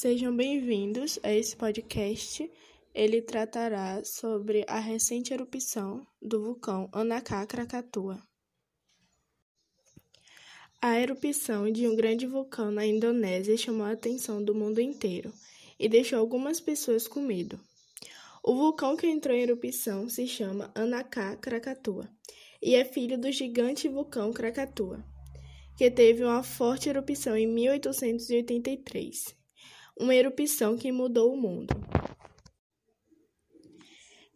Sejam bem-vindos a esse podcast. Ele tratará sobre a recente erupção do vulcão Anacá Krakatoa. A erupção de um grande vulcão na Indonésia chamou a atenção do mundo inteiro e deixou algumas pessoas com medo. O vulcão que entrou em erupção se chama Anacá Krakatoa e é filho do gigante vulcão Krakatoa, que teve uma forte erupção em 1883 uma erupção que mudou o mundo.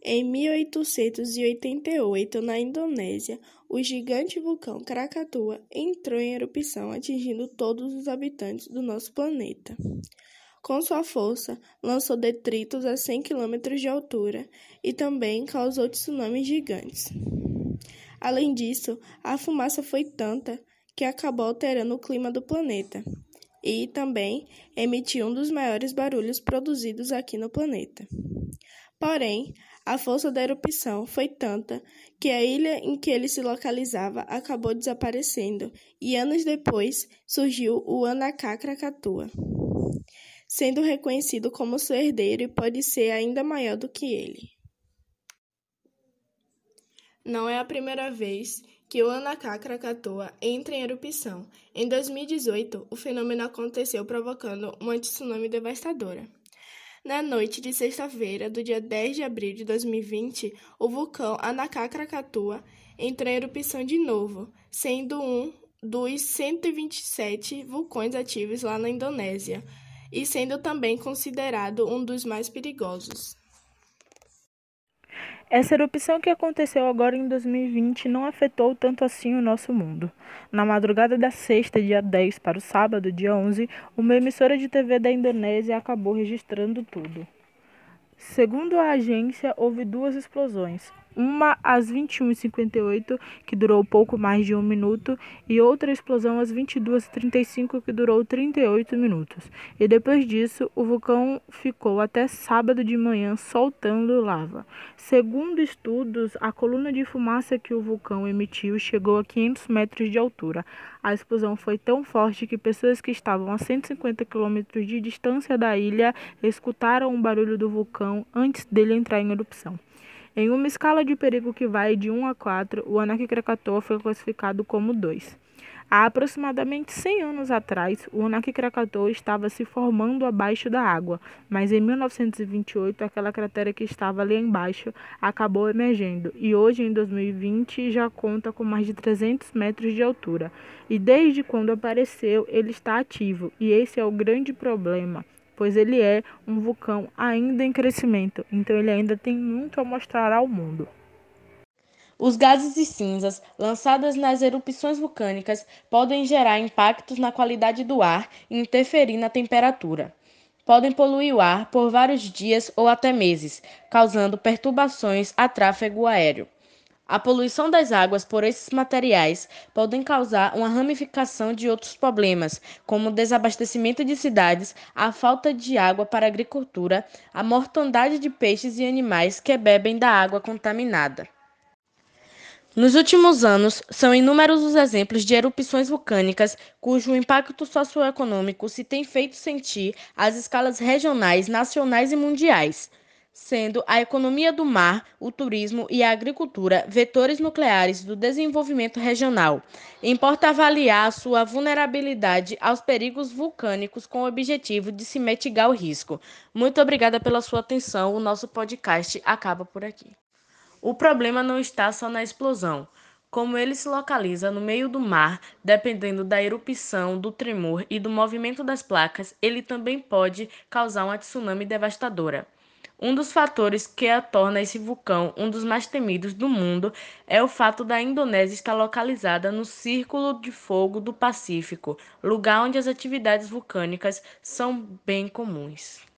Em 1888, na Indonésia, o gigante vulcão Krakatoa entrou em erupção, atingindo todos os habitantes do nosso planeta. Com sua força, lançou detritos a 100 km de altura e também causou tsunamis gigantes. Além disso, a fumaça foi tanta que acabou alterando o clima do planeta e também emitiu um dos maiores barulhos produzidos aqui no planeta. Porém, a força da erupção foi tanta que a ilha em que ele se localizava acabou desaparecendo e anos depois surgiu o Anacá Krakatoa, sendo reconhecido como seu herdeiro e pode ser ainda maior do que ele. Não é a primeira vez que o Anacá Krakatoa entra em erupção. Em 2018, o fenômeno aconteceu provocando uma tsunami devastadora. Na noite de sexta-feira, do dia 10 de abril de 2020, o vulcão Anacá Krakatoa entrou em erupção de novo, sendo um dos 127 vulcões ativos lá na Indonésia e sendo também considerado um dos mais perigosos. Essa erupção que aconteceu agora em 2020 não afetou tanto assim o nosso mundo. Na madrugada da sexta, dia 10, para o sábado, dia 11, uma emissora de TV da Indonésia acabou registrando tudo. Segundo a agência, houve duas explosões uma às 21h58, que durou pouco mais de um minuto, e outra explosão às 22h35, que durou 38 minutos. E depois disso, o vulcão ficou até sábado de manhã soltando lava. Segundo estudos, a coluna de fumaça que o vulcão emitiu chegou a 500 metros de altura. A explosão foi tão forte que pessoas que estavam a 150 quilômetros de distância da ilha escutaram o barulho do vulcão antes dele entrar em erupção. Em uma escala de perigo que vai de 1 a 4, o Anak Krakatoa foi classificado como 2. Há aproximadamente 100 anos atrás, o Anak Krakatoa estava se formando abaixo da água, mas em 1928 aquela cratera que estava ali embaixo acabou emergendo e hoje, em 2020, já conta com mais de 300 metros de altura. E desde quando apareceu, ele está ativo, e esse é o grande problema pois ele é um vulcão ainda em crescimento, então ele ainda tem muito a mostrar ao mundo. Os gases e cinzas lançadas nas erupções vulcânicas podem gerar impactos na qualidade do ar e interferir na temperatura. Podem poluir o ar por vários dias ou até meses, causando perturbações a tráfego aéreo. A poluição das águas por esses materiais podem causar uma ramificação de outros problemas, como o desabastecimento de cidades, a falta de água para a agricultura, a mortandade de peixes e animais que bebem da água contaminada. Nos últimos anos, são inúmeros os exemplos de erupções vulcânicas cujo impacto socioeconômico se tem feito sentir às escalas regionais, nacionais e mundiais sendo a economia do mar, o turismo e a agricultura vetores nucleares do desenvolvimento regional. Importa avaliar sua vulnerabilidade aos perigos vulcânicos com o objetivo de se mitigar o risco. Muito obrigada pela sua atenção. O nosso podcast acaba por aqui. O problema não está só na explosão. Como ele se localiza no meio do mar, dependendo da erupção, do tremor e do movimento das placas, ele também pode causar uma tsunami devastadora. Um dos fatores que a torna esse vulcão um dos mais temidos do mundo é o fato da Indonésia estar localizada no Círculo de Fogo do Pacífico, lugar onde as atividades vulcânicas são bem comuns.